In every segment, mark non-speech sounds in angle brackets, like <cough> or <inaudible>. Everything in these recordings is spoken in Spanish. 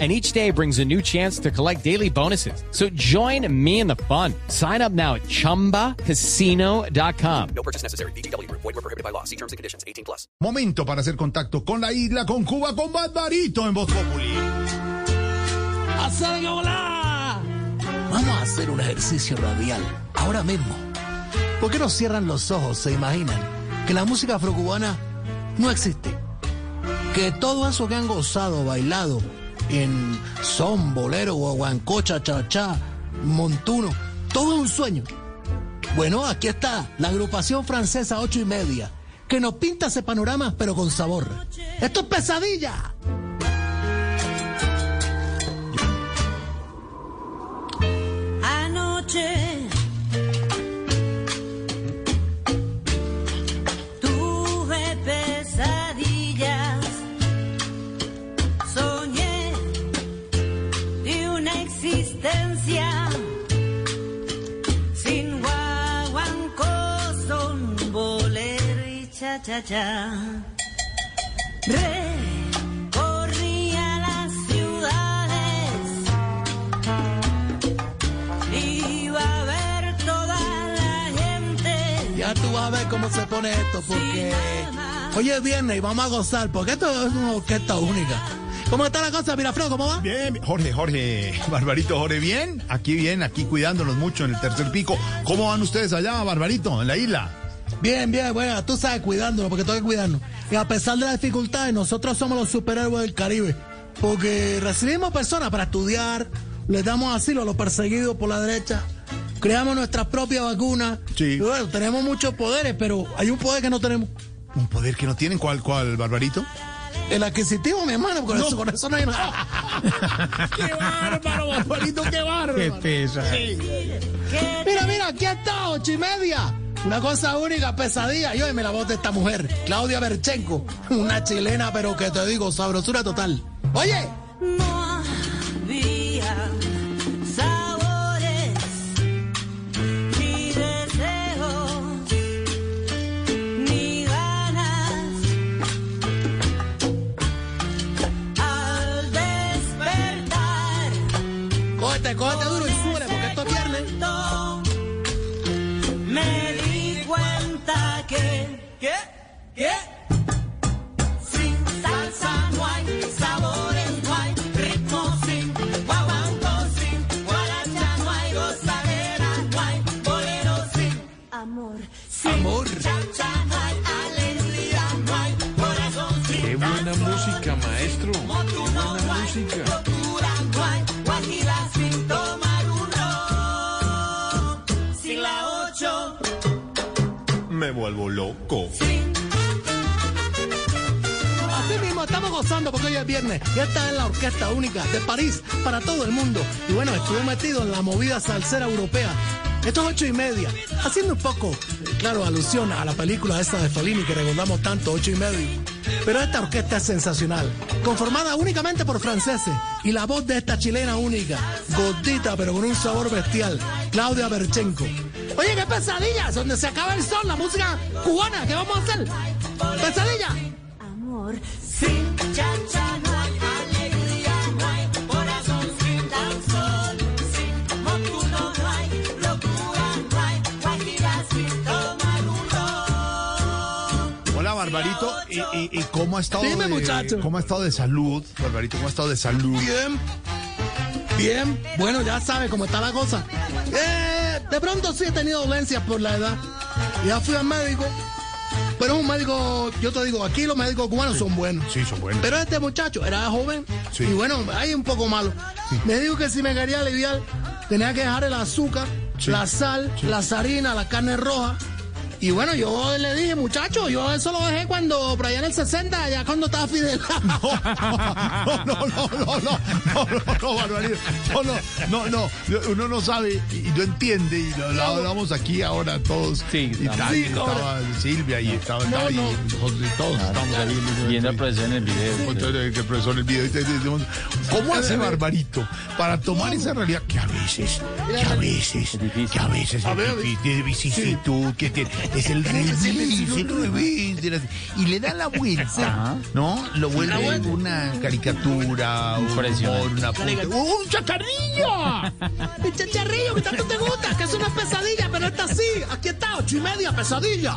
and each day brings a new chance to collect daily bonuses. So join me in the fun. Sign up now at ChumbaCasino.com. No purchase necessary. BGW. Void were prohibited by law. See terms and conditions. 18 plus. Momento para hacer contacto con la isla, con Cuba, con Barbarito en Voz Populi. Vamos a hacer un ejercicio radial ahora mismo. ¿Por qué no cierran los ojos? Se imaginan que la música afrocubana no existe. Que todo eso que han gozado, bailado en son, bolero, guaguancocha, cha-cha, montuno, todo un sueño. Bueno, aquí está la agrupación francesa ocho y media, que nos pinta ese panorama pero con sabor. ¡Esto es pesadilla! Cha cha cha. Recorría las ciudades. Iba a ver toda la gente. Ya tú vas a ver cómo se pone esto, porque hoy es viernes y vamos a gozar, porque esto es una orquesta única. ¿Cómo está la cosa, Miraflor? ¿Cómo va? Bien, Jorge, Jorge, Barbarito, Jorge, bien. Aquí bien, aquí cuidándonos mucho en el tercer pico. ¿Cómo van ustedes allá, Barbarito, en la isla? Bien, bien, bueno, tú sabes, cuidándolo, porque tengo que cuidarnos. Y a pesar de las dificultades, nosotros somos los superhéroes del Caribe, porque recibimos personas para estudiar, les damos asilo a los perseguidos por la derecha, creamos nuestra propia vacuna. Sí. Y bueno, tenemos muchos poderes, pero hay un poder que no tenemos. Un poder que no tienen, ¿cuál, cuál, Barbarito? El adquisitivo, mi hermano, con, eso, con eso no hay nada. <laughs> ¡Qué bárbaro, Barbarito, qué bárbaro! ¡Qué pesa! Mira, mira, aquí está, ocho y media. Una cosa única, pesadilla. Y me la voz de esta mujer, Claudia Berchenko. Una chilena, pero que te digo, sabrosura total. Oye, música, maestro. Qué buena música. sin tomar un ron, sin la ocho, Me vuelvo loco. Así mismo estamos gozando porque hoy es viernes. Y esta es la orquesta única de París para todo el mundo. Y bueno, estuve metido en la movida salsera europea. Esto es ocho y media. Haciendo un poco, claro, alusión a la película esa de Fellini que recordamos tanto, ocho y media. Pero esta orquesta es sensacional. Conformada únicamente por franceses. Y la voz de esta chilena única. Gordita, pero con un sabor bestial. Claudia Berchenko. Oye, qué pesadilla. Donde se acaba el sol, la música cubana. ¿Qué vamos a hacer? Pesadilla. amor, Barbarito. ¿Y, y, y cómo ha estado Dime, de, muchacho. ¿Cómo ha estado de salud, Barbarito? ¿Cómo ha estado de salud? Bien. Bien. Bueno, ya sabe cómo está la cosa. Eh, de pronto sí he tenido dolencias por la edad. Ya fui al médico. Pero es un médico, yo te digo, aquí los médicos cubanos son buenos. Sí, son buenos. Pero este muchacho era joven Sí. y bueno, ahí un poco malo. Me dijo que si me quería aliviar, tenía que dejar el azúcar, la sal, Sí. las harinas, la carne roja Y bueno, yo le dije, muchacho, yo eso lo dejé cuando, por allá en el 60, ya cuando estaba Fidel. <laughs> No, no, no, no, no, no, no, no, no. No, no, no, no, uno no sabe y no entiende y lo, hablamos aquí ahora todos. Sí, y estaba Silvia y estaba No, y todos estamos ahí. Viendo al profesor en el video. Entonces, el profesor en el video decimos, ¿cómo hace Barbarito para tomar esa realidad que a veces, que a veces, que a veces es difícil, vicisitud, que te- es el revés, el revés, de las- y le da la vuelta, ¿no? Lo vuelve una caricatura, un humor, una punta, ¡un chacarrillo! Mi chicharrillo, que tanto te gusta, que es una pesadilla, pero está así. Aquí está, ocho y media, pesadilla.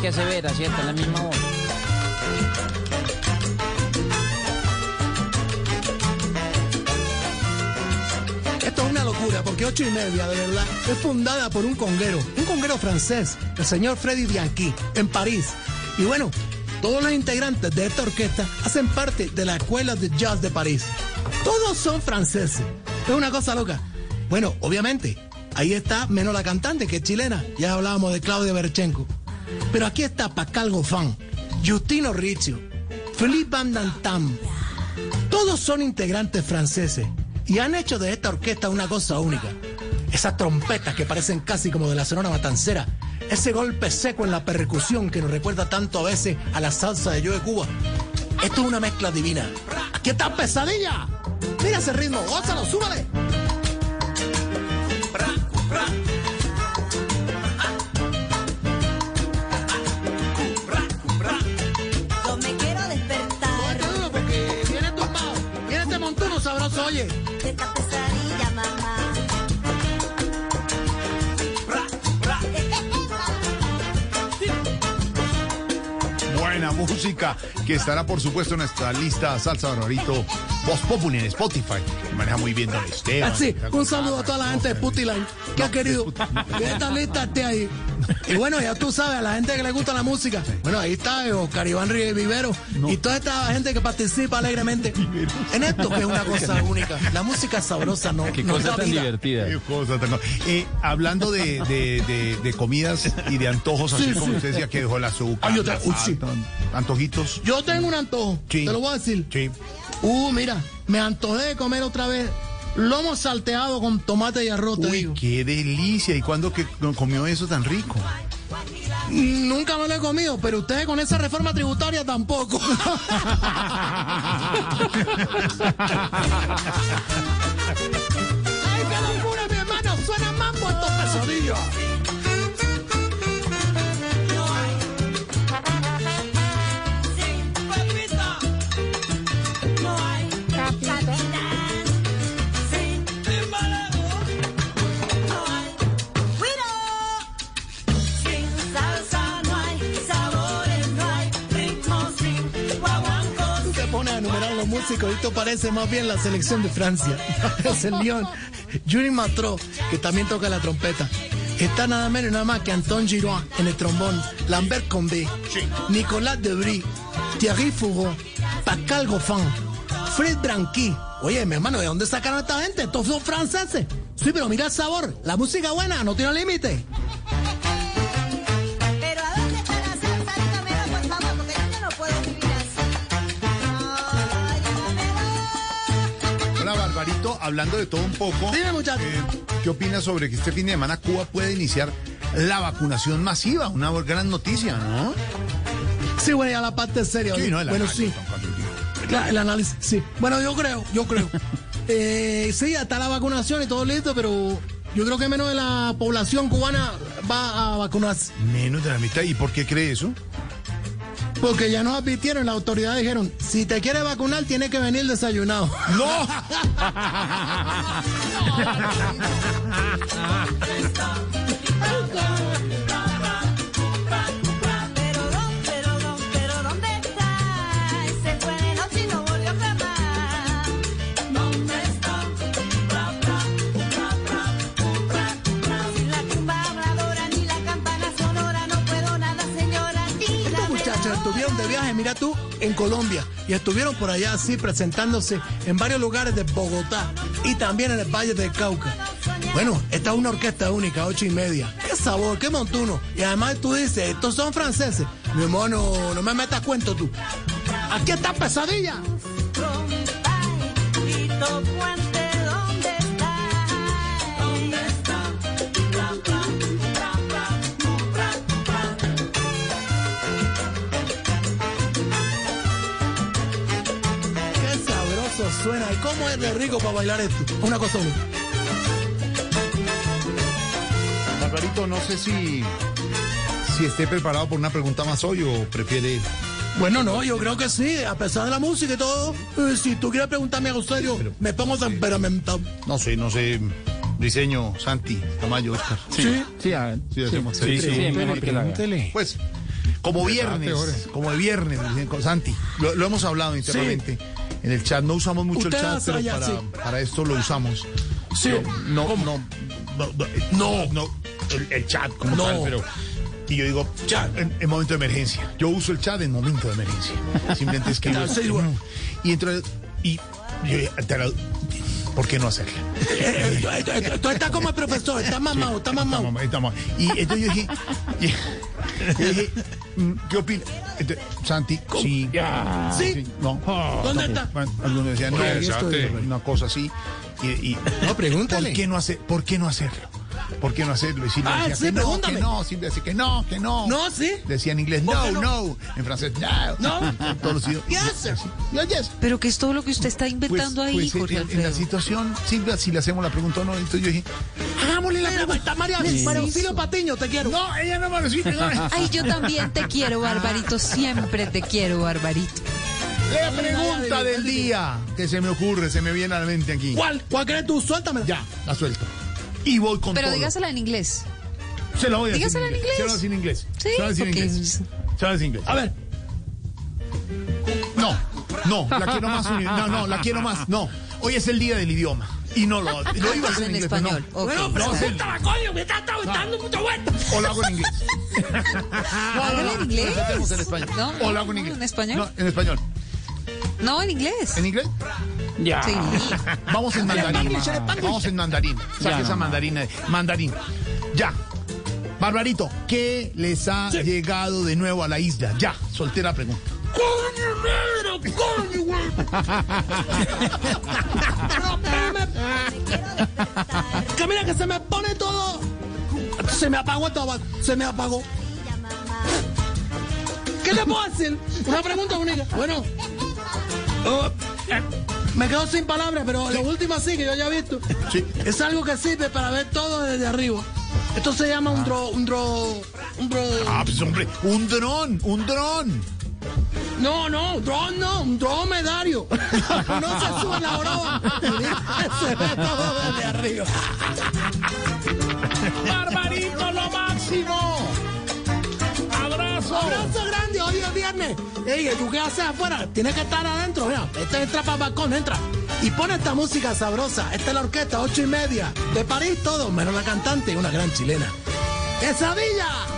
Que hace Vera, ¿cierto? La misma voz. Esto es una locura, porque ocho y media, de verdad, es fundada por un conguero, un conguero francés, el señor Freddy Bianchi, en París. Y bueno, todos los integrantes de esta orquesta hacen parte de la Escuela de Jazz de París. Todos son franceses. Es una cosa loca. Bueno, obviamente, ahí está, menos la cantante, que es chilena. Ya hablábamos de Claudia Berchenko. Pero aquí está Pascal Goffin, Justino Riccio, Philippe Van Dantam, todos son integrantes franceses y han hecho de esta orquesta una cosa única. Esas trompetas que parecen casi como de la Sonora Matancera. Ese golpe seco en la percusión que nos recuerda tanto a veces a la salsa de Yo de Cuba. Esto es una mezcla divina. ¡Aquí está pesadilla! Mira ese ritmo, gózalo, súbale. Oye. de esta pesadilla, mamá. Buena música que estará por supuesto en nuestra lista Salsa Barbarito Voz Populi en Spotify. que maneja muy bien Don Esteban. Así, Está un saludo a toda la gente de Putiline que ha querido que esta lista esté ahí. Y bueno, ya tú sabes, a la gente que le gusta la música. Bueno, ahí está Oscar Iván Ríos Vivero y toda esta gente que participa alegremente en esto que es una cosa <laughs> única. La música sabrosa no. Qué cosa tan vida. divertida. Qué cosa tan- Eh, hablando de, de- de- de comidas y de antojos, así Sí, como sí. usted decía que dejó el azúcar, Ay, yo te- la uy, sal, sí. ton- antojitos. Yo tengo un antojo, Sí. te lo voy a decir. Sí. Uh, mira, me antojé de comer otra vez lomo salteado con tomate y arroz, Uy, digo. qué delicia. ¿Y cuándo que comió eso tan rico? Nunca me lo he comido, pero ustedes con esa reforma tributaria tampoco. <laughs> ¡Ay, qué locura, mi hermano! Suena mambo estos pesadillas. Esto parece más bien la selección de Francia. <laughs> Es el León. Yuri Matro, que también toca la trompeta. Está nada menos y nada más que Anton Giroin en el trombón, Lambert Combé, Nicolas Debris, Thierry Fouron, Pascal Goffin, Fred Branqui. Oye, mi hermano, ¿de dónde sacaron a esta gente? Estos son franceses. Sí, pero mira el sabor. La música buena no tiene límite. Hablando de todo un poco. Dime, eh, ¿Qué opinas sobre que este fin de semana Cuba puede iniciar la vacunación masiva? Una gran noticia, ¿no? Sí, bueno, ya la parte seria. Sí, no, el bueno, análisis, sí. Claro, el análisis, sí. Bueno, yo creo, yo creo. <laughs> Eh, sí, ya está la vacunación y todo listo, pero yo creo que menos de la población cubana va a vacunarse. Menos de la mitad. ¿Y por qué cree eso? Porque ya nos advirtieron, las autoridades dijeron, si te quieres vacunar, tienes que venir desayunado. ¡No! Estuvieron de viaje, mira tú, en Colombia. Y estuvieron por allá así presentándose en varios lugares de Bogotá y también en el Valle del Cauca. Bueno, esta es una orquesta única, ocho y media. Qué sabor, qué montuno. Y además tú dices, estos son franceses. Mi hermano, no me metas cuento tú. Aquí está pesadilla. Suena. ¿Y cómo es de rico para bailar esto? Una cosa única. Barbarito, no sé si, si esté preparado por una pregunta más hoy o prefiere. Bueno, no, yo creo que sí, a pesar de la música y todo. eh, si tú quieres preguntarme algo serio, me pongo temperamental. No sé, no sé. Diseño, Santi, Tamayo, Oscar. Sí. Sí, a ver. Sí, hacemos Sí, sí, sí. mejor que la haga. Pues, como viernes, como de viernes, Santi, lo, lo hemos hablado internamente en el chat. No usamos mucho el chat, pero allá, para, sí. para esto lo usamos. Sí. No, no, no, no, no, el, el chat como No. tal, pero. Y yo digo, chat, en, en momento de emergencia. Yo uso el chat en momento de emergencia. Simplemente es que yo. Y entonces, y yo, ¿por qué no hacerlo? Eh, eh, eh, Tú estás como el profesor, estás mamado, estás mamado. Y entonces yo dije, <laughs> yo dije, mm, ¿qué opinas? Santi, sí. ¿Sí? No. ¿Dónde está? Bueno, algunos decían, no, Cállate. una cosa así. Y, y- No, pregúntale. ¿Por qué no, hacer, ¿Por qué no hacerlo? ¿Por qué no hacerlo? Y Silvia Ah, decía sí, que no, pregúntame. que no, Silvia decía que no, que no. No, sí. Decía en inglés, ¿Por qué no, no? no, En francés, no. No. Todos los idiomas. Yes, sir. Yo, yes. Pero que es todo lo que usted está Pues, inventando ahí, pues, en- Jorge en, en la Alfredo. situación, Silvia, si le hacemos la pregunta o no, entonces yo dije, María. María Auxilio Patiño, te quiero. no, ella no me lo dice, no. <laughs> Ay, yo también te quiero, Barbarito. Siempre te quiero, Barbarito. La pregunta del día que se me ocurre, se me viene a la mente aquí. ¿Cuál? ¿Cuál crees tú? Suéltame. Ya, la suelto. Y voy con Pero todo. dígasela en inglés. Se la voy a decir dígasela en inglés. Se la voy a decir en inglés. Sí, se la voy a decir en inglés. Se la voy a decir en inglés. A ver. No, no, la quiero más. No, no, la quiero más. No. Hoy es el día del idioma. Y no lo, lo iba a hacer en, En inglés, pero español. no. Ok. Bueno, No, sí. preséntala, coño, me está dando mucha vuelta. O lo hago en inglés. <laughs> Hágale en inglés. Lo en español. No, o lo hago en inglés. en español. No, en español. No, en inglés. ¿En inglés? Ya. Sí. <laughs> Vamos en mandarín. Vamos en mandarín. Saque esa mandarina. Mandarín. Ya. Barbarito, ¿qué les ha llegado de nuevo a la isla? Ya, soltera pregunta. ¡Coño, madre! ¡Coño, güey! Que mira que se me pone todo. Se me apagó todo. Se me apagó. ¿Qué le puedo decir? Una pregunta única. Bueno. eh, me quedo sin palabras, pero lo último sí que yo ya he visto. Sí. Es algo que sirve para ver todo desde arriba. Esto se llama un dro... Un dro... Un dro... Ah, pues hombre, un dron, un dron. No, no, dron no, un dromedario. <laughs> Uno se sube la oroba y <laughs> se ve todo desde arriba. Barbarito, lo máximo. Abrazo. Abrazo grande, hoy es viernes. Ey, ¿tú qué haces afuera? Tienes que estar adentro, mira. Este entra para el balcón, entra. Y pone esta música sabrosa. Esta es la orquesta, ocho y media. De París, todo, menos la cantante, una gran chilena. ¡Quesadilla!